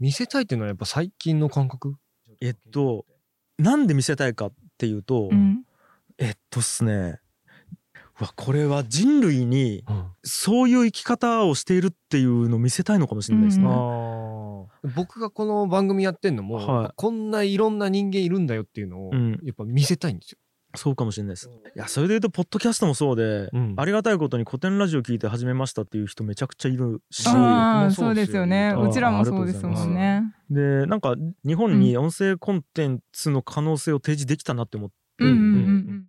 見せたいっていうのはやっぱ最近の感覚？えっとなんで見せたいかっていうと、うん。えっとっすね。うわこれは人類にうん。そういう生き方をしているっていうのを見せたいのかもしれないですね。うん。僕がこの番組やってんのも、はい。こんないろんな人間いるんだよっていうのをうん。やっぱ見せたいんですよ。そうかもしれないです。いやそれで言うとポッドキャストもそうで、うん。ありがたいことに古典ラジオ聞いて始めましたっていう人めちゃくちゃいるし。あそうでよそうですすよね。あうちらもあそうですもんね。でなんか日本に音声コンテンツの可能性を提示できたなって思って、うんうんうん。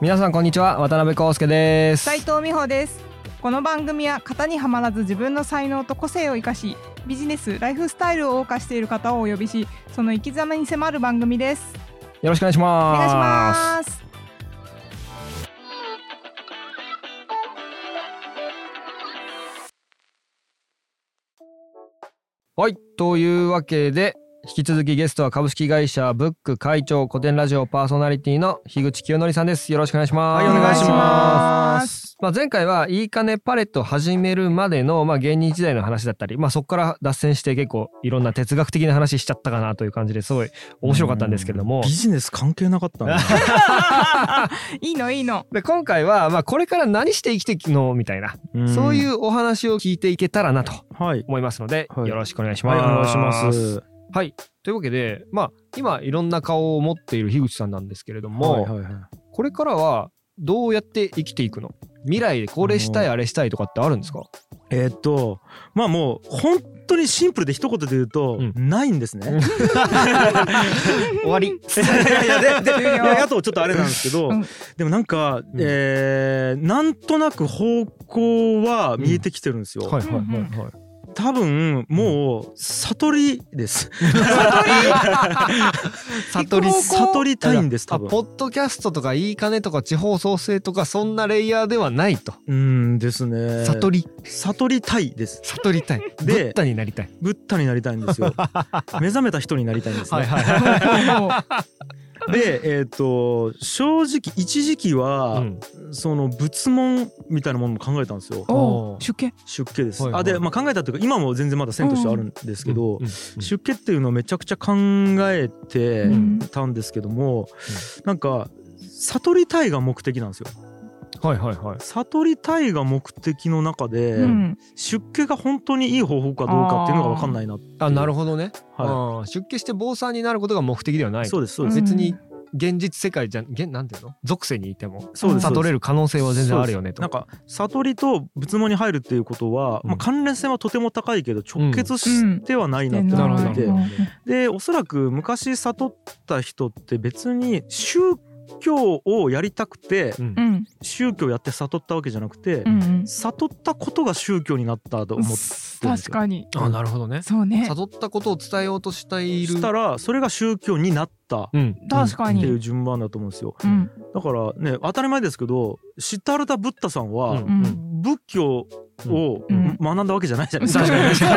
皆さんこんにちは。渡辺康介です。斉藤美穂です。この番組は型にはまらず自分の才能と個性を生かしビジネスライフスタイルを謳歌している方をお呼びしその生き様に迫る番組ですよろしくお願いしおます。願いしますはいというわけで引き続きゲストは株式会社ブック会長古典ラジオパーソナリティの樋口清則さんです。よろしくお願いします。はいお願いします。まあ、前回はいいかねパレットを始めるまでのまあ芸人時代の話だったりまあそこから脱線して結構いろんな哲学的な話しちゃったかなという感じですごい面白かったんですけども。ビジネス関係なかった いいのいいの。で今回はまあこれから何して生きていくのみたいな、そういううお話を聞いていけたらなとはい。思いますので、はい。よろしくお願いしはいます。お願いしますはい。というわけで、まあ、今いろんな顔を持っている樋口さんなんですけれども、はいはいはいこれからはどうやって生きていくの？未来でこれしたいあれしたいとかってあるんですか？えーっとまあもう本当にシンプルで一言で言うと、うんないんですね。終わり。いやいやでであとちょっとあれなんですけど、うんでもなんか、んえーなんとなく方向は見えてきてるんですよ。はいはいはいはい。多分もう悟りです。悟り？悟りたいんです多分。あポッドキャストとかいいかねとか地方創生とかそんなレイヤーではないと。うんですね。悟り。悟りたいです。悟りたい。ブでッダになりたい。ブッダになりたいんですよ。目覚めた人になりたいんですね。でえっ、と正直一時期い。は、うんその仏門みたいなものも考えたんですよ。出家出家です。はいはいあでまあ考えたというか今も全然まだ線としてはあるんですけど、うんうん出家っていうのをめちゃくちゃ考えてうんたんですけども、なんか悟りたいが目的なんですよ。はいはいはい。悟りたいが目的の中で、うん。出家が本当にいい方法かどうかっていうのが分かんないなあなるほどね。はあー。出家して坊さんになることが目的ではない。い。そうですそうです。別に現実世界じゃ現なんていうの？属性にいても。そうです悟れる可能性は全然あるよねと。なんか悟りと仏門に入るっていうことは、うん。まあ、関連性はとても高いけど直結してはないなってなっていて、うん。でおそらく昔悟った人って別に宗教をやりたくてうん。うん。宗教やって悟ったわけじゃなくて、うんうん。悟ったことが宗教になったと思って確かに。あなるほどね。そうね。悟ったことを伝えようとしている。したらそれが宗教になった。うん。確かに。っていう順番だと思うんですよ。うん。だからね当たり前ですけどシッタールタ・ブッダさんは、仏教をうん。学んだわけじゃないじゃないですか。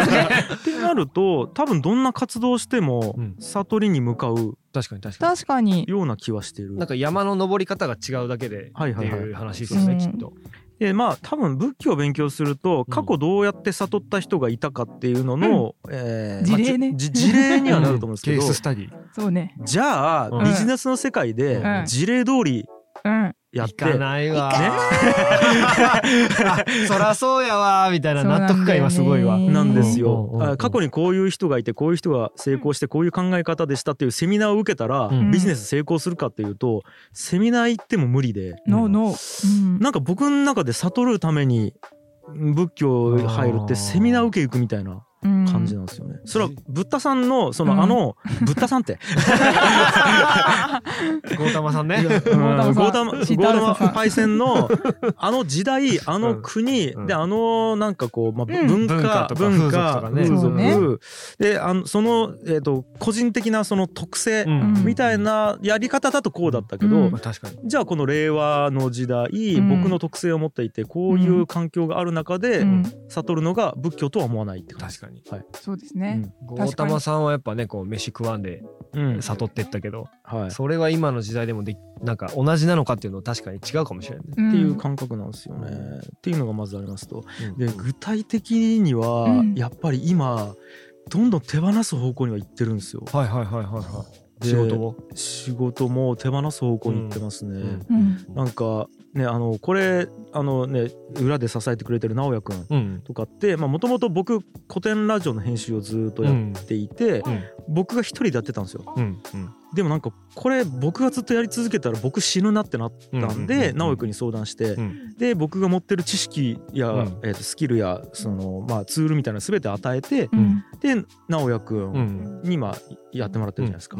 ってなると多分どんな活動をしてもうん。悟りに向かう確かに確かに。確かに。ような気はしている。なん。か山の登り方が違うだけでってはいはいはい。いう話ですよね、うん。きっと。でまあ多分仏教を勉強すると過去どうやって悟った人がいたかっていうのの、えーまあ事例ね。じじ事例にはなると思うんですけど、ケーススタディ。そうね。じゃあ、うん。ビジネスの世界でうん。事例通りうんやって、行かないわ。ね。そらそうやわみたいな納得感今すごいわ。なんですうんよ。うんうんうん。あ過去にこういう人がいてこういう人が成功してこういう考え方でしたっていうセミナーを受けたら、うん。ビジネス成功するかっていうとセミナー行っても無理で。ノーノーうん。なんか僕の中で悟るために仏教入るってセミナー受け行くみたいな。うん感じなんですよね。それはブッダさんのそうん。のあのブッダさんって。ゴータマさんね。うん。ゴータマゴシッタールタマパイセンの あの時代あの国うん。であのなんかこうまあうん。文文化とか化文化。風俗とかね。であのそのえっと個人的なその特性うん。みたいなやり方だとこうだったけどうん。まあ確かに。じゃあこの令和の時代ん。僕の特性を持っていてこういう環境がある中でうん。悟るのが仏教とは思わないって感じ確かに。にそうですね。ゴータマさんはやっぱねこう飯食わんでうん、悟ってったけど、はい、っそれは今の時代でもでなんか同じなのかっていうのは確かに違うかもしれないね。んていう感覚なんですよね。っていうのがまずありますと。うんで具体的にはうんやっぱり今どんどん手放す方向には行ってるんですよ。はいはいはいはいはい。で仕事を？仕事も手放す方向に行ってますね。うんなんかねあのこれあのね裏で支えてくれてる直哉くんうん。とかってもともと僕古典ラジオの編集をずっとやっていて、うん。僕が一人でやってたんですよ。うん。うん。でもなんかこれ僕がずっとやり続けたら僕死ぬなってなったんでうん直哉くんに相談して、うん。で僕が持ってる知識や、うんえーとスキルやその、まあ、ツールみたいなの全て与えてうん。で直哉くうん。んに今やってもらってるじゃないですか。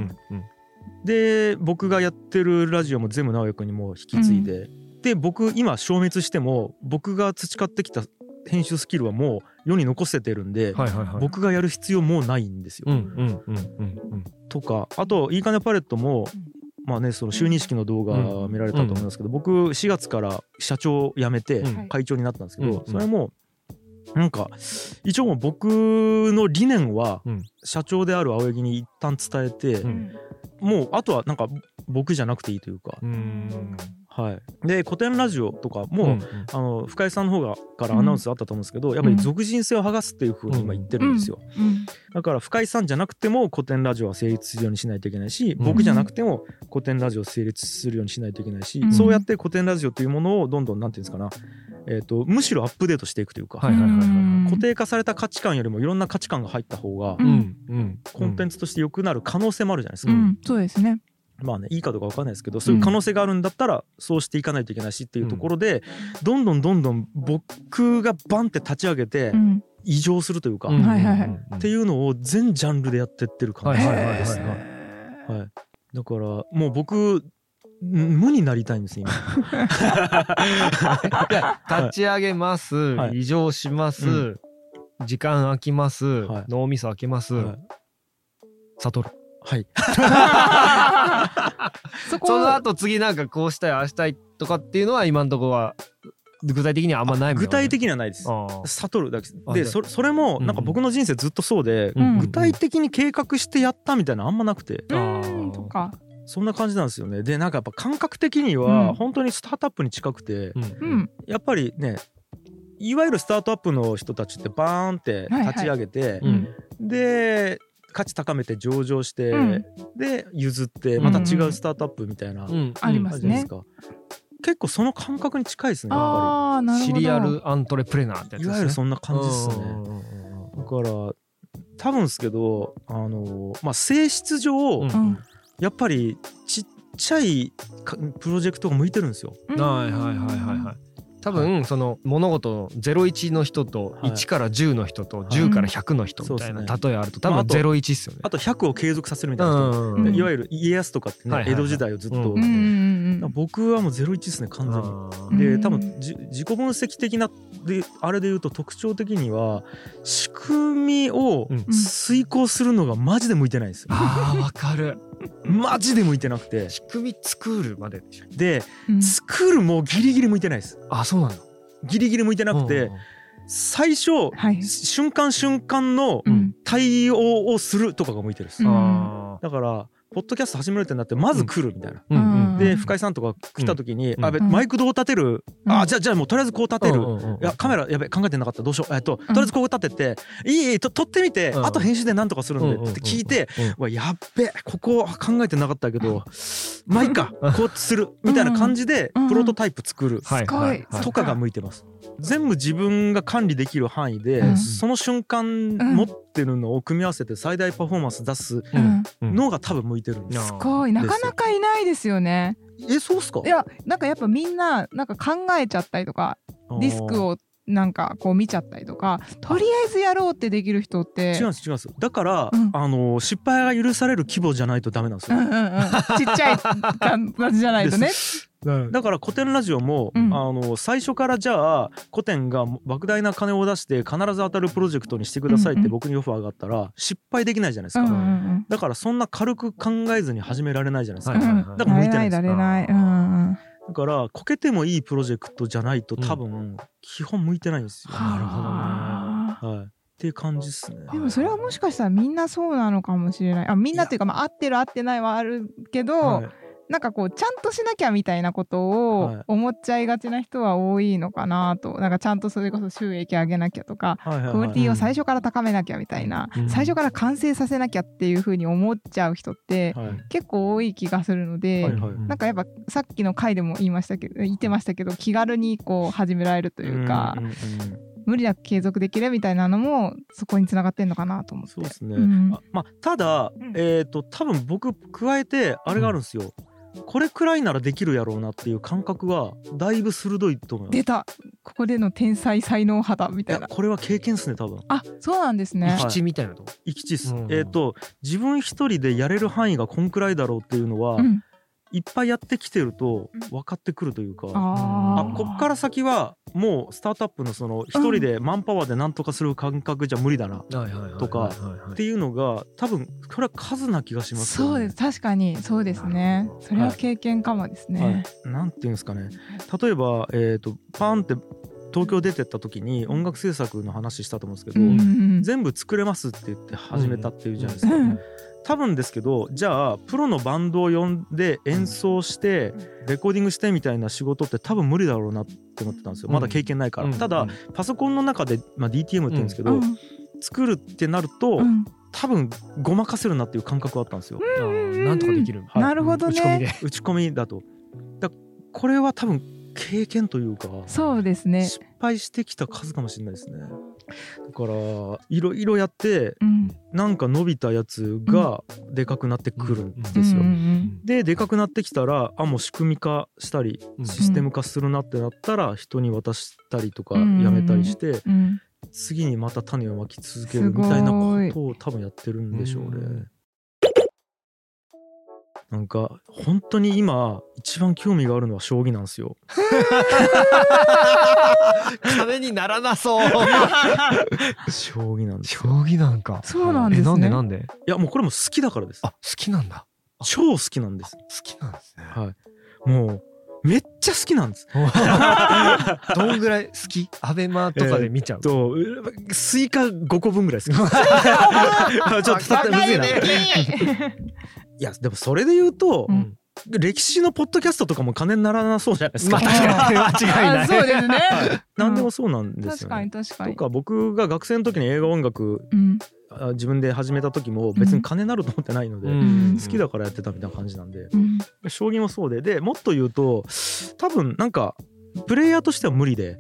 で僕がやってるラジオも全部直哉くんにもう引き継いで、で僕今消滅しても僕が培ってきた編集スキルはもう世に残せてるんで、はいはいはい。僕がやる必要もうないんですよ。うんうんうんうんとかあといいかねパレットも、まあねその就任式の動画見られたと思いますけど、僕4月から社長を辞めてうん。会長になったんですけど、うん。それもなんか一応もう僕の理念はうん。社長である青柳に一旦伝えて、うん。もうあとはなんか僕じゃなくていいというか、うんうんはい、で古典ラジオとかも、うんあの深井さんの方がからアナウンスあったと思うんですけど、やっぱり俗人性を剥がすっていうふうに今言ってるんですよ。うん。だから深井さんじゃなくても古典ラジオは成立するようにしないといけないし、うん。僕じゃなくても古典ラジオを成立するようにしないといけないし、うん。そうやって古典ラジオというものをどんどんなんていうんですかな、えー、とむしろアップデートしていくというか、はいはいはいはいはい。固定化された価値観よりもいろんな価値観が入った方がううん。うん。コンテンツとして良くなる可能性もあるじゃないですか。うん。そうですね。まあねいいかどうかわかんないですけどそういう可能性があるんだったらそうしていかないといけないしっていうところで、どんどんどんどん僕がバンって立ち上げてうん。異常するというか、っていうのを全ジャンルでやってってる感じはいはいはいはい。ですね。はい、だからもう僕ん無になりたいんです今。立ち上げます、はい。異常します、う時間空きます、はい。脳みそ空きます、はい。悟る。はい、そこその後次なんかこうしたいああしたいとかっていうのは今のところは具体的にはあんまない具体的にはないです。悟るだけ。あででそそれもうんなん。か僕の人生ずっとそうで、うん。具体的に計画してやったみたいなのあんまなくて。うあんとか。そんな感じなんですよね。でなんかやっぱ感覚的にうん。は本当にスタートアップに近くて、うん。うん。やっぱりねいわゆるスタートアップの人たちってバーンって立ち上げて、うん。で価値高めて上場して、うん。で譲ってまた違うスタートアップみたいなうん。ありますね。感じじゃないですか、結構その感覚に近いですねやっぱああなるほど。シリアルアントレプレナーってやつですね。りいわゆるそんな感じですね。うんうんうんだから多分ですけどあのまあ性質上、うんうん。やっぱりちっちゃいかプロジェクトが向いてるんですよ。うん。はいはいはいはいはい多分その物事の01の人とはい。1から10の人と10から100の人みたいな例えあると多分まああと01っすよね。あと100を継続させるみたいな人、うんうんいわゆる家康とかってね、江戸時代をずっと、うん。僕はもう01ですね完全に。あうん。で多分じ自己分析的なであれで言うと特徴的には仕組みをうん。遂行するのがマジで向いてないんですよ。あーわかる。マジで向いてなくて。仕組み作るまででしょでうん。作るもギリギリ向いてないです。あそうなの？ギリギリ向いてなくて最初はい。瞬間瞬間のうん。対応をするとかが向いてるんですうん。あだからポッドキャスト始めるってなってまず来るみたいな。ーうんうん。で深井さんとか来た時に「うんあべうん。マイクどう立てる、うん。あじゃあじゃあもうとりあえずこう立てる、いやカメラやべ考えてなかった。どうしよう。えっととりあえずこう立てて、いいいいと撮ってみて、うん。あと編集で何とかするんで、って聞いて、うんうわやっべここ考えてなかったけど、まあいいかこうするみたいな感じでうん。プロトタイプ作る。とかが向いてます。全部自分が管理できる範囲で、うん。その瞬間持ってるのを組み合わせて最大パフォーマンス出すうん。うんのが多分向いてるんです。すごい。なかなかいないですよね。えそうっすか？いやなんかやっぱみんななんか考えちゃったりとかリスクをなんかこう見ちゃったりとかとりあえずやろうってできる人って違うんです違うんです。だから、うん。あの失敗が許される規模じゃないとダメなんですよ、うんうんうん、ちっちゃい感じじゃないとね。だから古典ラジオも、うん。あの最初からじゃあ古典が莫大な金を出して必ず当たるプロジェクトにしてくださいって僕にオファーがあったら失敗できないじゃないですか、うんうんうん。だからそんな軽く考えずに始められないじゃないですか、はいはいうんだから向いてないんですだからこけてもいいプロジェクトじゃないと多分基本向いてないんですよ、なるほどね。はあ。はい、っていう感じですね。でもそれはもしかしたらみんなそうなのかもしれない。あみんなっていうかまあ合ってる合ってないはあるけど、はいなんかこうちゃんとしなきゃみたいなことをはい思っちゃいがちな人は多いのかなと。なんかちゃんとそれこそ収益上げなきゃとかはいはいはい。クオリティを最初から高めなきゃみたいな、うん。最初から完成させなきゃっていう風に思っちゃう人ってはい。結構多い気がするので、はいはい。なんかやっぱさっきの回でも言いましたけど言ってましたけど気軽にこう始められるというか、んんうん無理なく継続できるみたいなのもそこにつながってんのかなと思って。そうですね。うん。あまあただ、うん。えっ、と多分僕加えてあれがあるんですよ。これくらいならできるやろうなっていう感覚はだいぶ鋭いと思います。出た。ここでの天才才能肌みいたいな。やこれは経験ですね多分。あそうなんですね、はい。基地みたいなと。こ生き地っす。うん。えっ、と自分一人でやれる範囲がこんくらいだろうっていうのは、うん、いっぱいやってきてると分かってくるというか。あー。あこっから先はもうスタートアップのその一人でマンパワーで何とかする感覚じゃ無理だな。はいはいはいはいとかはい。っていうのが多分これは数な気がしますよね。そうです。確かに。そうですね。それは経験かもですね、はい、なんていうんですかね。例えば、えー、とパーンって東京出てった時に音楽制作の話したと思うんですけど、うんうん。全部作れますって言って始めたっていうじゃないですか、うん多分ですけどじゃあプロのバンドを呼んで演奏してレコーディングしてみたいな仕事って多分無理だろうなって思ってたんですよ。まだ経験ないから、うんただ、うん。パソコンの中で、まあ、DTM って言うんですけど、うん。作るってなると、うん。多分ごまかせるなっていう感覚はあったんですよ、なんとかできる。はい。なるほど打ち込みねで。打ち込みだと。だこれは多分経験というかそうですね。失敗してきた数かもしれないですね。だからいろいろやってうん。なんか伸びたやつがでかくなってくるんですよ、うんうんででかくなってきたらあもう仕組み化したりうん。システム化するなってなったら人に渡したりとかうんやめたりしてうんうん。次にまた種をまき続けるみたいなことを多分やってるんでしょうね。うん。なんか本当に今一番興味があるのは将棋なんですよ。壁にならなそう 将棋なんです将よ。棋なんかそうなんですねえなんでなんで？いやもうこれも好きだからですあ。好きなんだ超好きなんです。好きなんですねはい。もうめっちゃ好きなんです。どんぐらい好き？アベマとかで見ちゃう、とうスイカ5個分ぐらい好き。あ ちょっとたったむずいな。いやでもそれで言うと、うん。歴史のポッドキャストとかも金にならなそうじゃないですか。まあ確かに。間違いない。あそうですね。何でもそうなんです確かよね。に確かに。とか僕が学生の時に映画音楽自分で始めた時も別に金になると思ってないので、ん。好きだからやってたみたいな感じなんで、うん。将棋もそうででもっと言うと多分なんかプレイヤーとしては無理で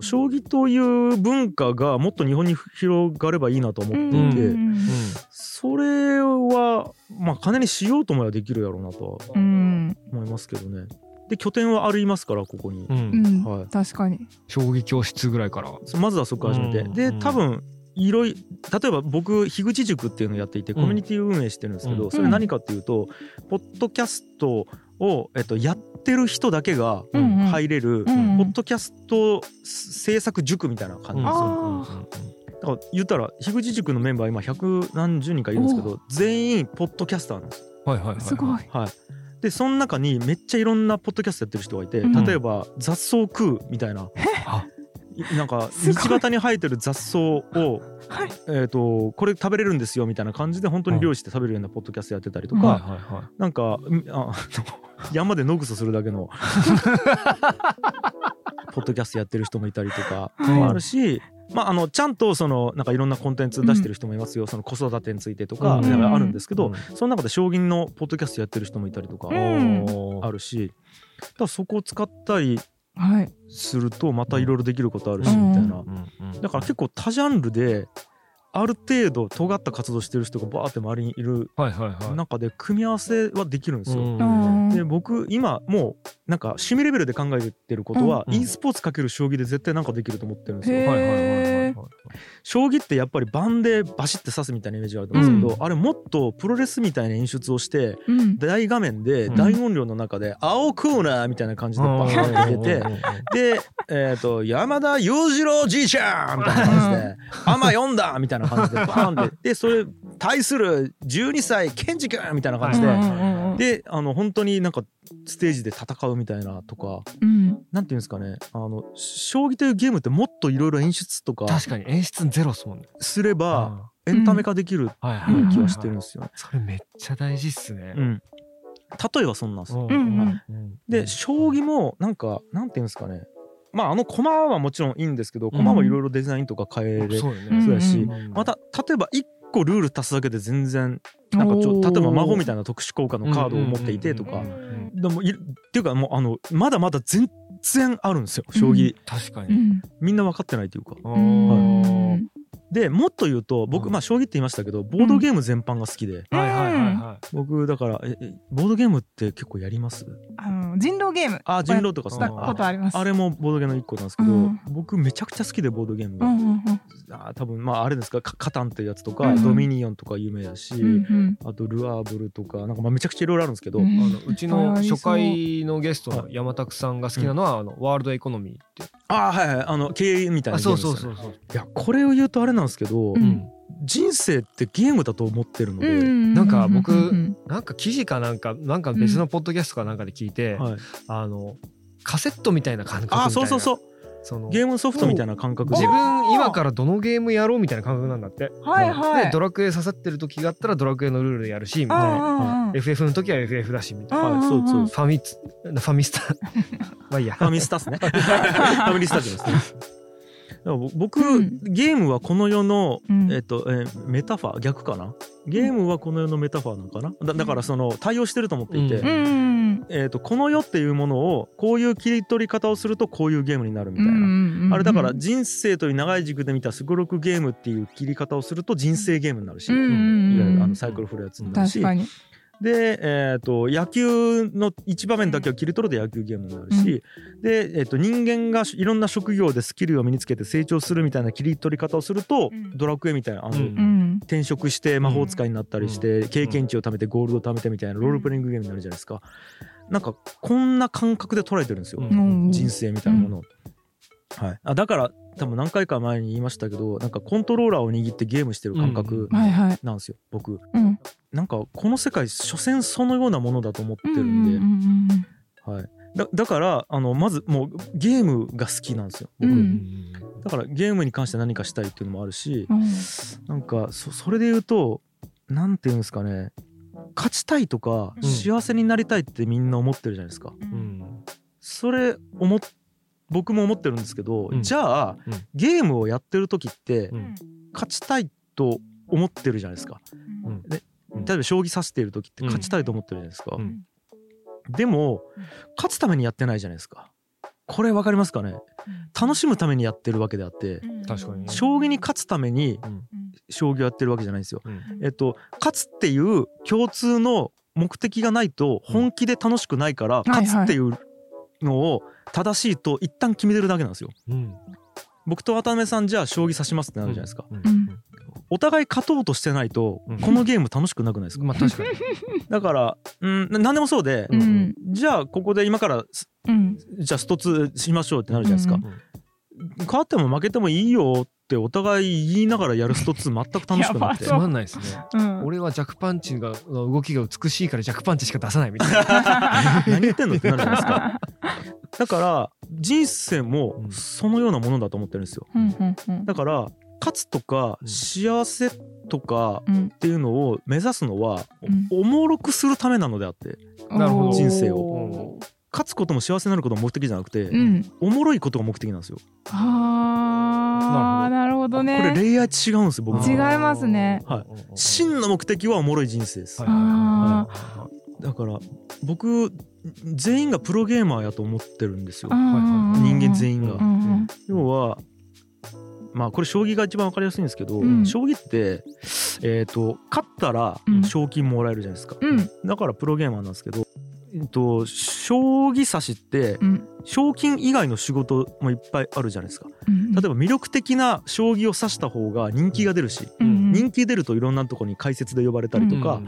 将棋という文化がもっと日本に広がればいいなと思っていて、うん。それはまあ金にしようと思えばできるやろうなとはうん。思いますけどね。で拠点はありますからここに。う。ん。うんはい。確かに。将棋教室ぐらいから。まずはそこから始めて、でうん。うん。多分いろい例えば僕樋口塾っていうのをやっていてコミュニティを運営してるんですけど、うん。それ何かっていうと、ポッドキャストを、えっと、やってる人だけがうんうん。入れる、うんポッドキャスト制作塾みたいな感じなんですよ。あだから言ったら樋口塾のメンバー今百何十人かいるんですけど全員ポッドキャスターなんです。よ。はいはいはいはい。すごい。はい。でその中にめっちゃいろんなポッドキャストやってる人がいて、うん。例えば雑草食うみたいななんか道端に生えてる雑草を、はい。えー、とこれ食べれるんですよみたいな感じで本当に料理して食べるようなポッドキャストやってたりとか、うんはなんかんあ山で野グソするだけの ポッドキャストやってる人もいたりとかもあるし、まあ、あのちゃんとそのなんかいろんなコンテンツ出してる人もいますよ、その子育てについてとか,、うん。なんかあるんですけど、うん。その中で将棋のポッドキャストやってる人もいたりとかうん。あるし、だからそこを使ったりはいするとまたいろいろできることあるし、うん。みたいな。だから結構多ジャンルである程度尖った活動してる人がバーって周りにいるはいはいはい。中で組み合わせはできるんですよ。うんで僕今もうなんか趣味レベルで考えてることは、うん e スポーツかける将棋で絶対なんかできると思ってるんですへよ。将棋ってやっぱり盤でバシッて指すみたいなイメージがあると思うんですけど、あれもっとプロレスみたいな演出をしてうん。大画面でうん。大音量の中で「青コーナー」みたいな感じでバーンって入れてで、えー、と山田洋次郎じいちゃんみたいな感じで「アマ読んだ!」みたいな感じでバーンってでそれ対する12歳ケンジ君みたいな感じで、であの本当になんかステージで戦うみたいなとかうん。なんていうんですかね。あの将棋というゲームってもっといろいろ演出とか確かに演出ゼロっすもんね。すればあエンタメ化できる気はしてるんですよね。それめっちゃ大事っすね。うん、例えばそんなんですよ。うんうんうん。で将棋もなんかなんていうんですかね。まああの駒はもちろんいいんですけど駒もいろいろデザインとか変えれそうようんね。そうやしうんまた例えば1個ルール足すだけで全然なんかちょ例えば魔法みたいな特殊効果のカードを持っていてとか。うんうんうんでもいっていうかもうあのまだまだ全然あるんですよ将棋、確かに。うん。みんな分かってないというか。あうーん。でもっと言うと僕、うん。まあ将棋って言いましたけどボードゲーム全般が好きで、はいはいはいは僕だからええボードゲームって結構やります？あの人狼ゲーム。あ人狼とかしさたことあります。あれもボードゲームの一個なんですけど、うん。僕めちゃくちゃ好きでボードゲームが、うんうんあ多分まああれですか？カカタンってやつとか、うんドミニオンとか有名だし、うんうん。あとルアーブルとかなんかまあめちゃくちゃいろいろあるんですけど、うんあのうちの初回のゲストの山拓さんが好きなのはあのワールドエコノミーってああはいはい。あの経営みたいなあゲーそうムですよね。そうそうそう。いやこれを言うとあれなんですけど、うん。人生ってゲームだと思ってるので、うんなんか僕うんなんか記事かなんかなんか別のポッドキャストかなんかで聞いて、はい、あのカセットみたいな感覚みたいな。あそうそうそうそのゲームソフトみたいな感覚で自分今からどのゲームやろうみたいな感覚なんだって。はいはいでドラクエ刺さってる時があったらドラクエのルールでやるしみたいな。FF の時は FF だしみたいな。はいそうそうファミツファミスタ まあいいや。ファミスタっすね ファミリースタジオですね僕、うん。ゲームはこの世の、うん。えっとえーメタファー逆かな？ゲームはこの世のメタファーなのかな？だだからその対応してると思っていて、うん。うんえー、とこの世っていうものをこういう切り取り方をするとこういうゲームになるみたいな、なあれだから人生という長い軸で見たすごろくゲームっていう切り方をすると人生ゲームになるし、いわゆるあのサイクル振るやつになるしで、えー、と野球の一場面だけを切り取ると野球ゲームになるし、で、えー、と人間がいろんな職業でスキルを身につけて成長するみたいな切り取り方をすると、うん。ドラクエみたいなあの、うん。うん転職して魔法使いになったりして、うん。経験値を貯めてゴールドを貯めてみたいなロールプレイングゲームになるじゃないですか。なんかこんな感覚で捉えてるんですよ、うん。人生みたいなものを。はい、あだから多分何回か前に言いましたけどなんかコントローラーを握ってゲームしてる感覚なんですよ僕。うん。なんかこの世界所詮そのようなものだと思ってるうんで、ん。はい、だだからあのまずもうゲームが好きなんですよ僕、うん。だからゲームに関して何かしたいっていうのもあるし、うん。なんかそそれで言うとなんていうんですかね。勝ちたいとかうん。幸せになりたいってみんな思ってるじゃないですか。うん。それ思っ僕も思ってるんですけど、うん。じゃあ、うん。ゲームをやってる時ってうん。勝ちたいと思ってるじゃないですか。うん。ね。うん。例えば将棋指している時ってうん。勝ちたいと思ってるじゃないですか。うん。でも勝つためにやってないじゃないですか。これわかりますかね？楽しむためにやってるわけであって確かにね。将棋に勝つためにうん。将棋をやってるわけじゃないんですよ。うん。えっと、勝つっていう共通の目的がないと本気で楽しくないから、勝つっていうのを正しいと一旦決めてるだけなんですよ。うん僕と渡辺さんじゃあ将棋指しますってなるじゃないですか。うんうんお互い勝とうとしてないと、うんこのゲーム楽しくなくないですか？まあ確かに だから、うん、な何でもそうで、じゃあここで今からすうんじゃあストツしましょうってなるじゃないですか。うん勝っても負けてもいいよってお互い言いながらやるストツ全く楽しくなくて。つまんないですね。うん。俺は弱パンチがの動きが美しいから弱パンチしか出さないみたいな。何言ってんのってなるじゃないですか。だから人生もそのようなものだと思ってるんですよ。だから勝つとかうん。幸せとかうん。っていうのを目指すのはうん。おもろくするためなのであってなるほど。人生を。勝つことも幸せになることも目的じゃなくてうん。おもろいことが目的なんですよ。ああなるほど。こね。れレイヤー違うんですよ僕違いますね。はい。真の目的はおもろい人生です。あだから僕全員がプロゲーマーやと思ってるんですよ。人人間全員が。要はまあこれ将棋が一番わかりやすいんですけど、うん。将棋ってえっ、と勝ったらうん。賞金もらえるじゃないですか、うん。だからプロゲーマーなんですけど、えっと将棋指しってうん。賞金以外の仕事もいっぱいあるじゃないですか。うん例えば魅力的な将棋を指した方が人気が出るし、うん人気出るといろんなところに解説で呼ばれたりとか、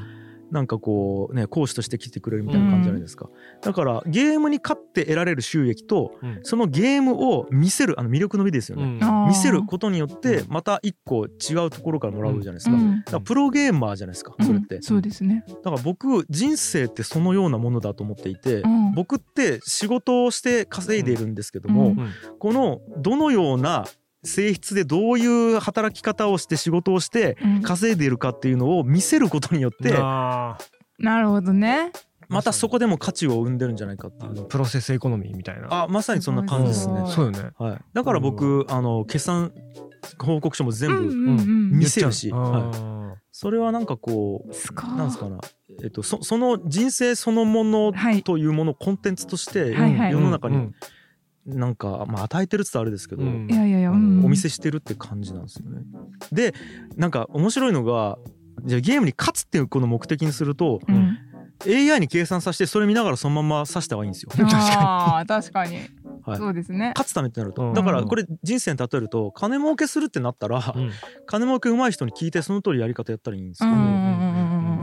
なんかこうね講師として来てくれるみたいな感じじゃないですか、だからゲームに勝って得られる収益とうん。そのゲームを見せるあの魅力の美ですよね、うん。見せることによってうん。また一個違うところからもらうじゃないですか,、うん。だからプロゲーマーじゃないですかそれって、うんそうですね。だから僕人生ってそのようなものだと思っていて、うん。僕って仕事をして稼いでいるんですけども、うん。このどのような性質でどういう働き方をして仕事をしてうん。稼いでいるかっていうのを見せることによってあなるほどね。またそこでも価値を生んでるんじゃないかっていう。のプロセスエコノミーみたいな。あまさにそんな感じですね。そうよね。はい、だから僕あの決算報告書も全部うんうんうん。見せるし、はい。あそれはなんかこうなんですかな、えっと、そその人生そのものはい。というものをコンテンツとしてはいはい。世の中にうんなんか、まあ、与えてるって言ったらあれですけど、うん。いやいやいや、あうん。のお見せしてるって感じなんですよね。でなんか面白いのがじゃあゲームに勝つっていうこの目的にするとうん。AI に計算させてそれ見ながらそのまんま指した方がいいんですよ。確かに確かに。はい。そうですね。勝つためってなるうん。とだからこれ人生に例えると金儲けするってなったらうん。金儲け上手い人に聞いてその通りやり方やったらいいんですけどうんうんうん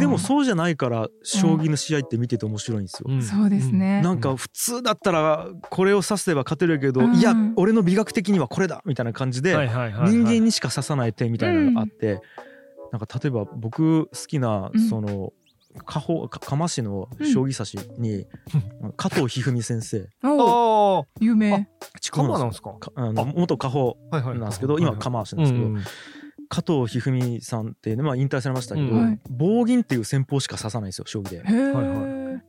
でもそうじゃないから将棋の試合って見てて面白いんですよ。うん。そうですね。なんか普通だったらこれを指せば勝てるけどうん。いや俺の美学的にはこれだみたいな感じで人間にしか刺さない手みたいなのがあって、なんか例えば僕好きなうん。その加穂か釜市の将棋指しに、加藤一二三先生。おーあ有名。筑カマなんですか？かあの元加穂はいはいなんですけど、今釜市なんですけど、うん加藤一二三さんってね、まあ、引退されましたけど、うんはい棒銀っていう戦法しか指さないんですよ将棋で。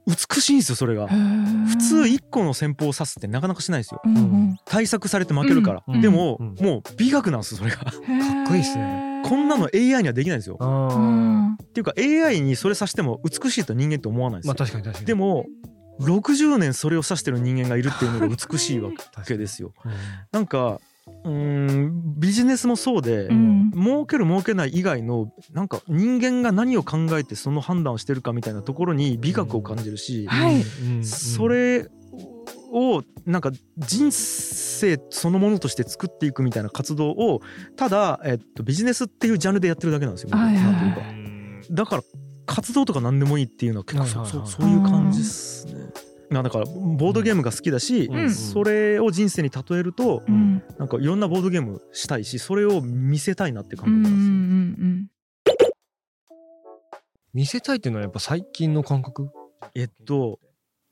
美しいんですよそれが。普通一個の戦法を指すってなかなかしないですよ。うんうん。対策されて負けるから、うんでも、うんもう美学なんですそれが。かっこいいっすね。こんなの AI にはできないんですよ。っていうか AI にそれ指しても美しいと人間って思わないですよ、まあ確かに確かに。でも60年それを指してる人間がいるっていうのが美しいわけですよ。うんなんかうーんビジネスもそうで、うん。儲ける儲けない以外のなんか人間が何を考えてその判断をしてるかみたいなところに美学を感じるし、はい。うんうんそれをなんか人生そのものとして作っていくみたいな活動をただ、えっと、ビジネスっていうジャンルでやってるだけなんですよ。僕は。いはいだから活動とか何でもいいっていうのは結構そ,、はいはいはいそそういう感じですね。まあだからボードゲームが好きだし、うん。それを人生に例えるとうん。なんかいろんなボードゲームしたいしそれを見せたいなってうんうんう感覚なんですよ。ん見せたいっていうのはやっぱ最近の感覚？えっと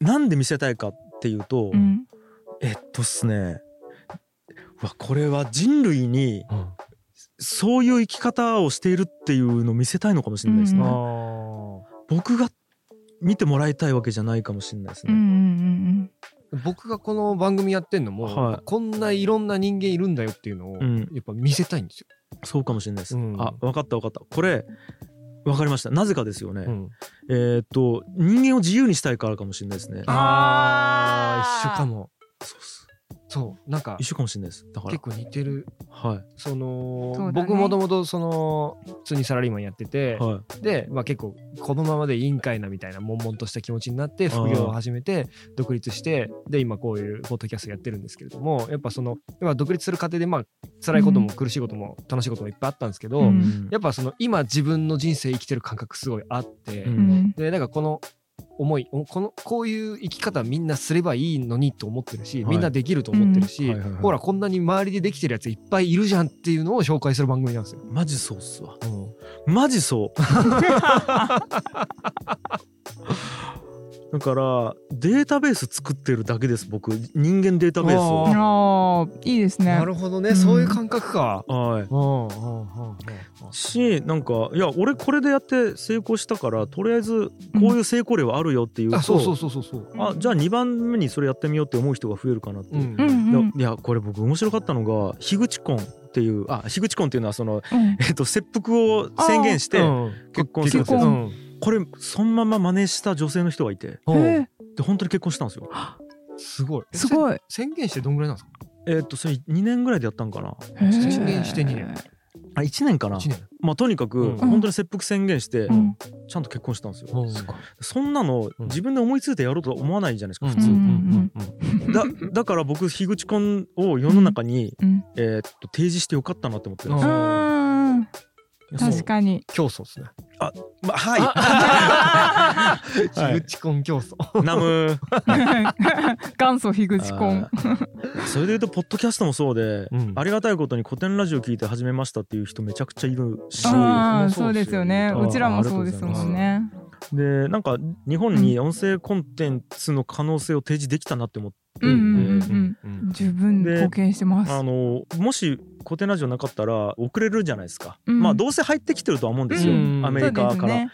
なんで見せたいかっていうと、うん。えっとっすね。うわこれは人類にうん。そういう生き方をしているっていうのを見せたいのかもしれないですね。うんあ僕が見てもらいたいわけじゃないかもしれないですうんうんうね。んー僕がこの番組やってんのも、はいこんないろんな人間いるんだよっていうのをうんやっぱ見せたいんですよ。そうかもしれないです。うんあ分かった分かった。これ分かりました。なぜかですよね。うんえーっと人間を自由にしたいからかもしれないですね。ああ一緒かも。そうっすそうなんか一緒かもしれないです。だから。結構似てる。はそのそうだね。僕もともとその普通にサラリーマンやってて、いはい。で、まあ、結構このままでいいんかいなみたいな悶々とした気持ちになって副業を始めて独立してで今こういうポッドキャストやってるんですけれどもやっぱその今独立する過程でまあ辛いことも苦しいことも楽しいこともいっぱいあったんですけど、うんやっぱその今自分の人生生きてる感覚すごいあって、ううんでなんかこの思いおこのこういう生き方みんなすればいいのにと思ってるし、はいみんなできると思ってるし、うんほらこんなに周りでできてるやついっぱいいるじゃんっていうのを紹介する番組なんですよ。マジそうっすわ。マジそう。だからデータベース作ってるだけです僕。人間データベースを。あああいいですね。なるほどね、うん。そういう感覚か。はい。うんうんうんうん。しなんかいや俺これでやって成功したからとりあえずこういう成功例はあるよっていうと、あそうそうそうそうそう。あじゃあ2番目にそれやってみようって思う人が増えるかなって、う。んうんうん。いやこれ僕面白かったのが樋口婚っていうあ樋口婚っていうのはその、うん。えっと、切腹を宣言してうん結婚するんですよこれそのまま真似した女性の人がいて。で本当に結婚したんですよ。すごい。すごい。せ宣言してどんぐらいなんですか？えっとそれ2年ぐらいでやったんかな。宣言して2年。あ1年かな。一年。まあとにかくうん。本当に切腹宣言してうん。ちゃんと結婚したんですよ。う。んそんなのうん。自分で思いついてやろうとは思わないじゃないですか普通。だだから僕樋口婚を世の中に、うん。えーっと提示してよかったなって思ってるんうですよ。うん確かに。競争ですね。まははい。樋口コン競争。いナム。元祖樋口コン。それで言うとポッドキャストもそうで、うん。ありがたいことに古典ラジオ聞いて始めましたっていう人めちゃくちゃいるし。そうですよね。そうちらもそうですもんね。でなんか日本に音声コンテンツの可能性を提示できたなって思って、うんうんうんうんうん十分貢献してますあのもし古典ラジオなかったら遅れるじゃないですか、うんまあどうせ入ってきてるとは思うんですよ、うんアメリカから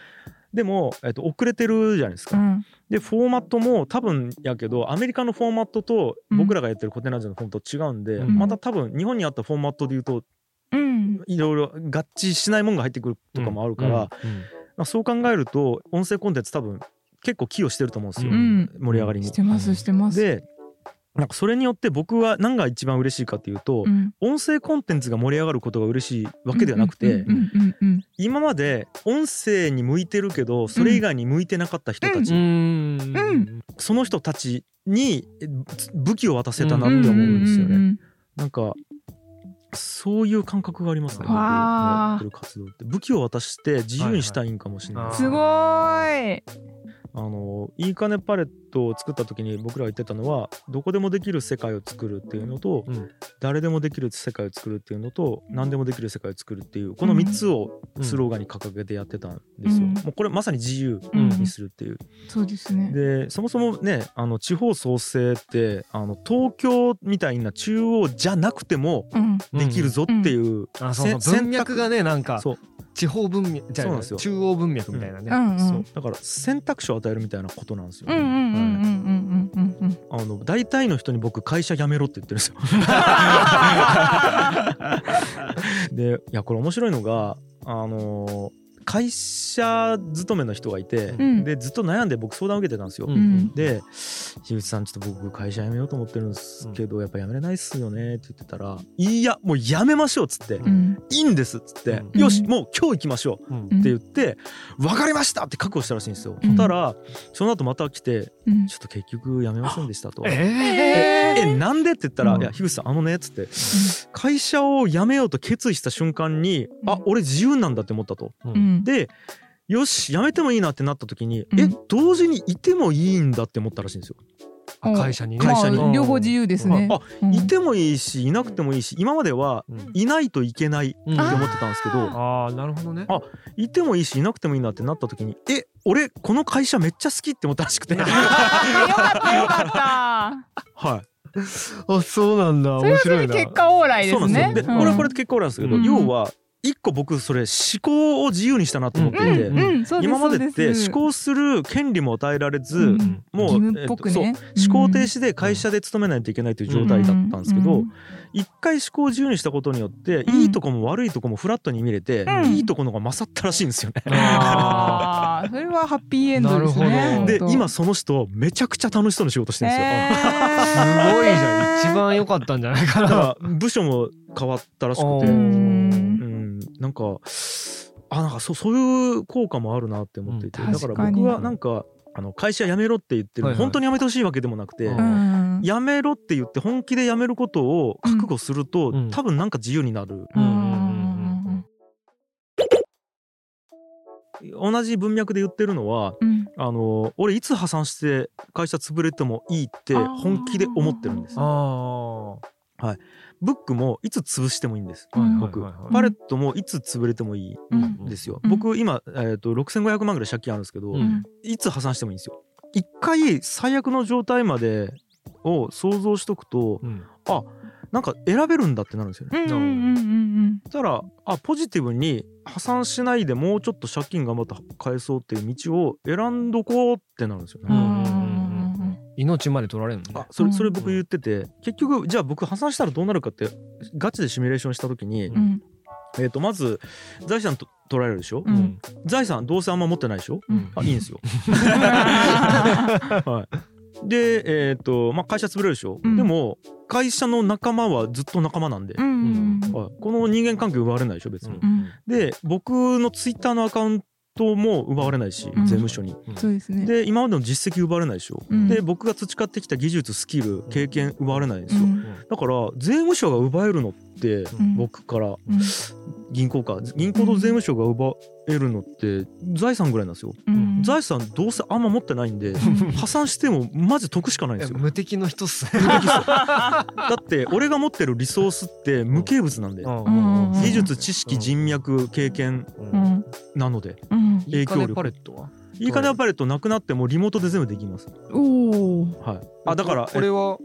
で,、も、えっと、遅れてるじゃないですか、うん。でフォーマットも多分やけどアメリカのフォーマットとうん僕らがやってる古典ラジオのフォーマット違うんで、うん。また多分日本にあったフォーマットで言うとうんいろいろ合致しないものが入ってくるとかもあるから、まあ、そう考えると音声コンテンツ多分結構寄与してると思うんですよ、うん。盛り上がりに。し。てますしてます。でなんかそれによって僕は何が一番嬉しいかっていうと、うん。音声コンテンツが盛り上がることが嬉しいわけではなくて、今まで音声に向いてるけどそれ以外に向いてなかった人たち、うん。うん。その人たちにえ武器を渡せたなって思うんですよね。なんかそういう感覚がありますね。やってる活動って。武器を渡して自由にしたいんかもしれない。はいはいすごーい。あのいいかねパレットを作った時に僕らが言ってたのはどこでもできる世界を作るっていうのと、うん。誰でもできる世界を作るっていうのと何でもできる世界を作るっていうこの3つをスローガンに掲げてやってたんですよ。うん。もうこれまさに自由うん。にするっていう。そうですね。でそもそもねあの地方創生ってあの東京みたいな中央じゃなくてもうん。できるぞっていう、あそう文脈がねなんかそう。地方文脈じゃそうなんですよ。中央文脈みたいなね、うんうん。そう。だから選択肢を与えるみたいなことなんですよね。うんうんあの大体の人に僕会社辞めろって言ってるんですよ。でいやこれ面白いのがあの会社勤めの人がいて、うん。でずっと悩んで僕相談を受けてたんですよ。うんうんで「樋口さんちょっと僕会社辞めようと思ってるんですけど、やっぱ辞めれないっすよね」って言ってたら「いやもう辞めましょう」っつって「うん。いいんです」っつって「うん。よしもう今日行きましょう」って言って「分かりました!」って覚悟したらしいんですよ。うん。そしたらその後また来てうん。ちょっと結局辞めませんでしたと。えええなんでって言ったら「うん。いや樋口さんあのね」っつって会社を辞めようと決意した瞬間に「うん。あ俺自由なんだ」って思ったと。ーうんでよし辞めてもいいなってなった時に、うん。え同時にいてもいいんだって思ったらしいんですよ。あ会社にね。会社に。まあ両方自由ですね。あうん。いてもいいしいなくてもいいし今まではうん。いないといけないってうん思ってたんですけどああなるほどね。あいてもいいしいなくてもいいなってなった時にえ俺この会社めっちゃ好きって思ったらしくて。よかったよかった。はい。あそうなんだ。それはそれ面白いなで結果オーライですね。そうなんでこれはこれで結構なんですけど、うん。要は一個僕それ思考を自由にしたなと思っていて、今までって思考する権利も与えられず、うんもうね。えっとそう思考停止で会社で勤めないといけないという状態だったんですけど、うん一回思考を自由にしたことによって、うん。いいとこも悪いとこもフラットに見れて、うんいいとこの方が勝ったらしいんですよね。あーそれはハッピーエンドですなるねほど。で今その人めちゃくちゃ楽しそうに仕事してるんですよ。すごいじゃん。一番良かったんじゃないかな。部署も変わったらしくて、なんかあなんかそそういう効果もあるなって思っていて、うんだから僕はなんかあの会社辞めろって言ってるの、はいはい本当に辞めてほしいわけでもなくて、うん。うん辞めろって言って本気で辞めることを覚悟すると、うん。多分なんか自由になる、同じ文脈で言ってるのはうん。あの俺いつ破産して会社潰れてもいいって本気で思ってるんですあブックもいつ潰してもいいんです、あはいはい僕はいはい。パレットもいつ潰れてもいいうんんですよ、うん。僕今、えー、と6500万ぐらい借金あるんですけど、うん。いつ破産してもいいんですよ。一回最悪の状態までを想像しとくとうん。あなんか選べるんだってなるんですよね。うんうんうんうんそしたらあポジティブに破産しないでもうちょっと借金頑張って返そうっていう道を選んどこうってなるんですよね。うんうん命まで取られるのね。あそれそれ僕言ってて結局じゃあ僕破産したらどうなるかってガチでシミュレーションした時に、うん。えー、とまず財産と取られるでしょ、うん。財産どうせあんま持ってないでしょ？うん。あいいんですよ。はい、で、えーとまあ、会社潰れるでしょ、うん。でも会社の仲間はずっと仲間なんで、うんうんはい、この人間関係奪われないでしょ別に。うん。で僕のツイッターのアカウントも奪われないし、うん。税務署に。そうですね。で今までの実績奪われないでしょ、うん。で僕が培ってきた技術スキル経験奪われないんですよ、うん。だから税務署が奪えるのってん。僕からうん。銀行か銀行と税務署が奪えるのって財産ぐらいなんですよ。うん。財産どうせあんま持ってないんで破産してもマジ得しかないんですよ。無敵の人っすね。だって俺が持ってるリソースって無形物なんで。うん。うん技術知識うん人脈経験うん。なので。うん影響力。パレットは？いい金パレットなくなってもリモートで全部できます。おおはい。あだからこれは？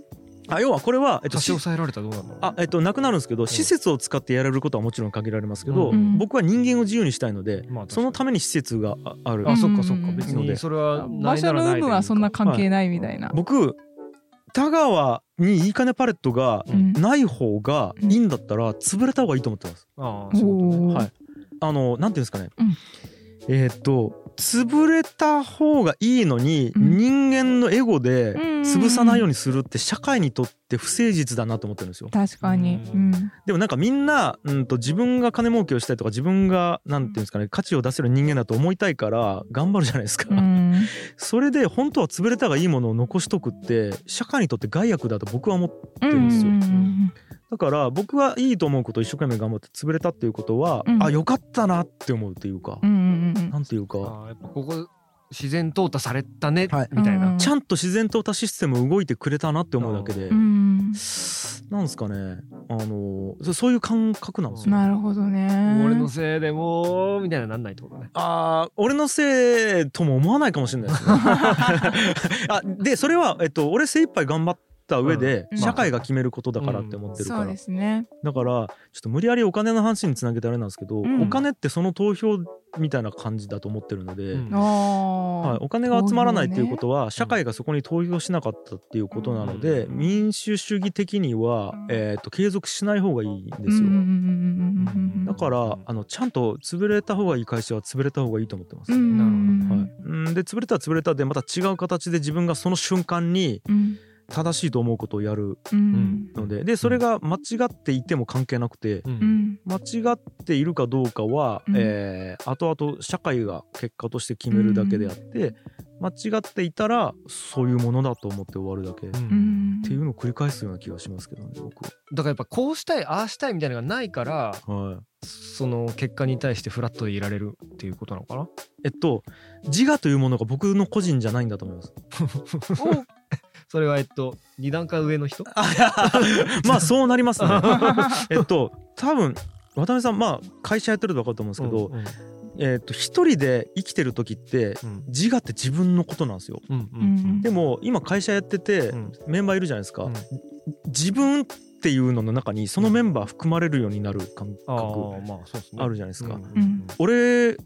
あ要はこれはえっとし差し押さえられたらどうなんだろう。あえっとなくなるんですけど施設を使ってやれることはもちろん限られますけど、うん。僕は人間を自由にしたいので、まあそのために施設があある。あそっかそっか。うん別ので。にそれは場所の有無はそんな関係ないみたいな。僕田川にいい金パレットがうん。ない方がいいんだったら潰れた方がいいと思ってます。ああはい。あのなんていうんですかね、うんえーっと潰れた方がいいのに、うん人間のエゴでうん潰さないようにするって社会にとって不誠実だなと思ってるんですよ。確かに。ううん。でもなんかみんな、うん、と自分が金儲けをしたいとか自分がなんていうんですかね価値を出せる人間だと思いたいから頑張るじゃないですか。うん それで本当は潰れた方がいいものを残しとくって社会にとって害悪だと僕は思ってるんですよ。うんだから僕はいいと思うことを一生懸命頑張って潰れたっていうことは、うんあよかったなって思うっていうか、うんうんうんなんていうかああやっぱここ自然淘汰されたねはいみたいな。ちゃんと自然淘汰システム動いてくれたなって思うだけで、うんなんですかねあのそそういう感覚なんですよ。なるほどね。俺のせいでもうみたいななんないってことね。あー俺のせいとも思わないかもしれないですね。あでそれは、えっと、俺精一杯頑張った上で、うん。社会が決めることだからって思ってるから、そうですね。だからちょっと無理やりお金の話につなげてあれなんですけど、うん。お金ってその投票みたいな感じだと思ってるので、うん。あはい、あ。お金が集まらないっていうことは、社会がそこに投票しなかったっていうことなので、うん。民主主義的には、えー、と継続しない方がいいんですよ。だからあのちゃんと潰れた方がいい会社は潰れた方がいいと思ってます。うん。なるほはい、うん。で潰れたら潰れたでまた違う形で自分がその瞬間にうん正しいと思うことをやるうん。のででそれが間違っていても関係なくて間違っているかどうかは、うん。えー後々社会が結果として決めるだけであって、間違っていたらそういうものだと思って終わるだけ、うっていうのを繰り返すような気がしますけどね僕。だからやっぱこうしたいああしたいみたいなのがないからは。はい。その結果に対してフラットでいられるっていうことなのかな？えっと自我というものが僕の個人じゃないんだと思います。それはえっと二段階上の人？まあそうなりますね。えっと多分渡辺さんまあ会社やってると分かると思うんですけど、うんうん。えっと一人で生きてる時ってうん。自我って自分のことなんですよ。うんううん。ん。でも今会社やってて、うん。メンバーいるじゃないですか、うん。自分っていうのの中にそのメンバー含まれるようになる感あ覚あるじゃないですか。うんうん。俺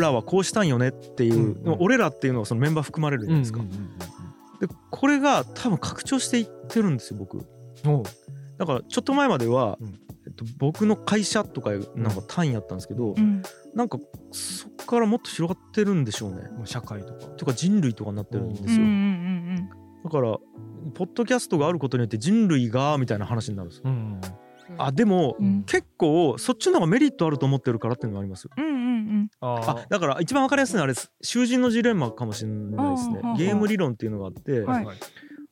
らはこうしたんよねっていう、うんうん。でも俺らっていうのはそのメンバー含まれるじゃないですか。うんうんうんでこれが多分拡張していってるんですよ僕。だからちょっと前までは、うんえっと、僕の会社とかなんか単位やったんですけど、うんなんかそっからもっと広がってるんでしょうね。社会とかとか人類とかになってるんですよ。うんうんだからポッドキャストがあることによって人類がみたいな話になるんですよ。うんあでも、うん。結構そっちの方がメリットあると思ってるからっていうのがありますよ。うんうんうん。ああだから一番わかりやすいのはあれです。囚人のジレンマかもしれないですね。ゲーム理論っていうのがあって、はい。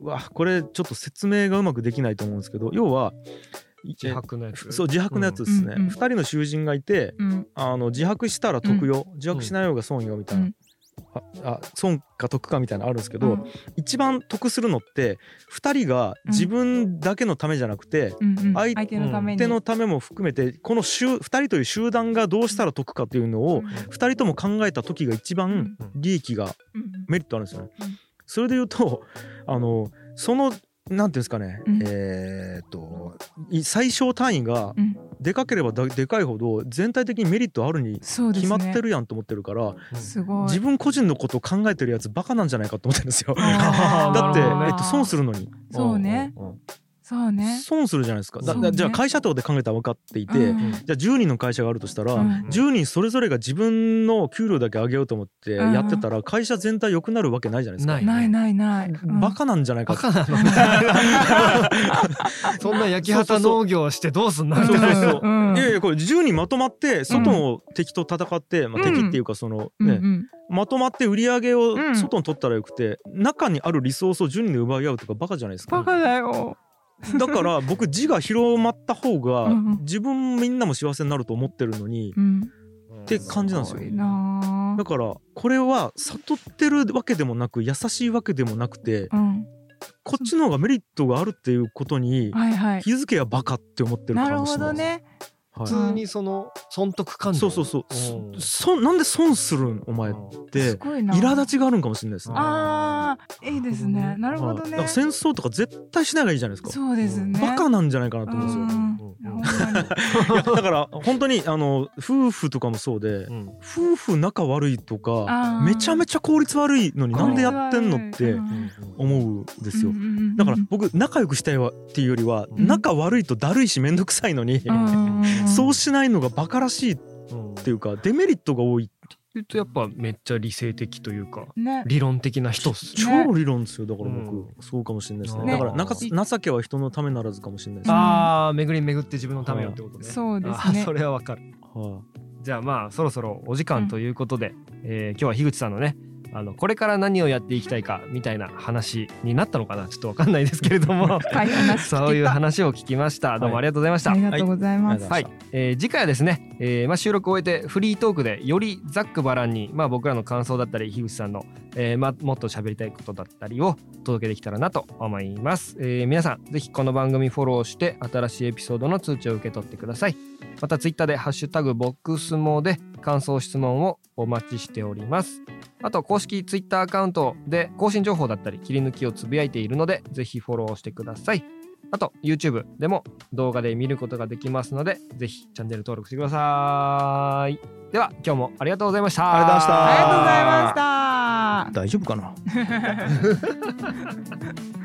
うわこれちょっと説明がうまくできないと思うんですけど要は自白のやつ？そう自白のやつですね、うん。うん。2人の囚人がいてうん。あの自白したら得よ、自白しない方が損よみたいな、うんああ損か得かみたいなのあるんですけど、うん。一番得するのって2人が自分だけのためじゃなくて、うんうん。相相手のために。手のためも含めてこの2人という集団がどうしたら得かっていうのをうん。2人とも考えた時が一番利益がうん。メリットあるんですよね。うん。それで言うとあのそのなんていうんですかね、うん。えーっとい最小単位がうん。でかければだでかいほど全体的にメリットあるに決まってるやんと思ってるから、すごい。自分個人のことを考えてるやつバカなんじゃないかと思ってるんですよ。だって、えっと、損するのに。そうね。うんうんそうね。損するじゃないですか。ねだじゃあ会社とかで考えたら分かっていて、うん。じゃあ10人の会社があるとしたら、うん。10人それぞれが自分の給料だけ上げようと思ってやってたら会社全体良くなるわけないじゃないですか。ないないないない。うん。バカなんじゃないか そんな焼き畑農業してどうすんのみそうそうそう。うんいやいやこれ10人まとまって外の敵と戦って、まあ、敵っていうかそのね、うんうん。まとまって売り上げをうん。外に取ったらよくて、中にあるリソースを10人で奪い合うとかバカじゃないですか。バカだよ だから僕字が広まった方が自分みんなも幸せになると思ってるのにうん。って感じなんですよ。すだからこれは悟ってるわけでもなく優しいわけでもなくてあうん。こっちの方がメリットがあるっていうことに気づけやバカって思ってるなるほかもしれないです。どね。はい普通にその損得感情。そうそうそう。うんそなんで損するん？お前っうんてすごいな。苛立ちがあるんかもしれないですね。あーいいですね。なるほどね。はいだから戦争とか絶対しない方がいいじゃないですか。そうですね。バカなんじゃないかなと思うんですよ。いやだから本当にあの夫婦とかもそうでうん。夫婦仲悪いとかめちゃめちゃ効率悪いのになんでやってんのってうん思うんですよ。うん。だから僕仲良くしたいわっていうよりはうん。仲悪いとだるいし面倒くさいのにそうしないのがバカらしいっうんていうかデメリットが多い。言うとやっぱめっちゃ理性的というかね。理論的な人っすね超理論ですよだからうん僕そうかもしれないですね。ね。だからなか情けは人のためならずかもしれないですね。ああ巡り巡って自分のためよってことね。そうですね。それはわかる。はじゃあまあそろそろお時間ということで、えー今日は樋口さんのねあのこれから何をやっていきたいかみたいな話になったのかな？ちょっとわかんないですけれども。そういう話を聞きました。どうもありがとうございました、ありがとうございます、はい。はい、えー次回はですね、えーまあ、収録を終えてフリートークでよりざっくばらんに、まあ、僕らの感想だったり樋口さんの、えーま、もっと喋りたいことだったりをお届けできたらなと思います、えー皆さんぜひこの番組フォローして新しいエピソードの通知を受け取ってください。またツイッターで「ハッシュタグボックスモ」で感想質問をお待ちしております。あと公式ツイッターアカウントで更新情報だったり切り抜きをつぶやいているのでぜひフォローしてください。あと YouTube でも動画で見ることができますのでぜひチャンネル登録してください。では今日もありがとうございました。ありがとうございました。ありがとうございました。大丈夫かな？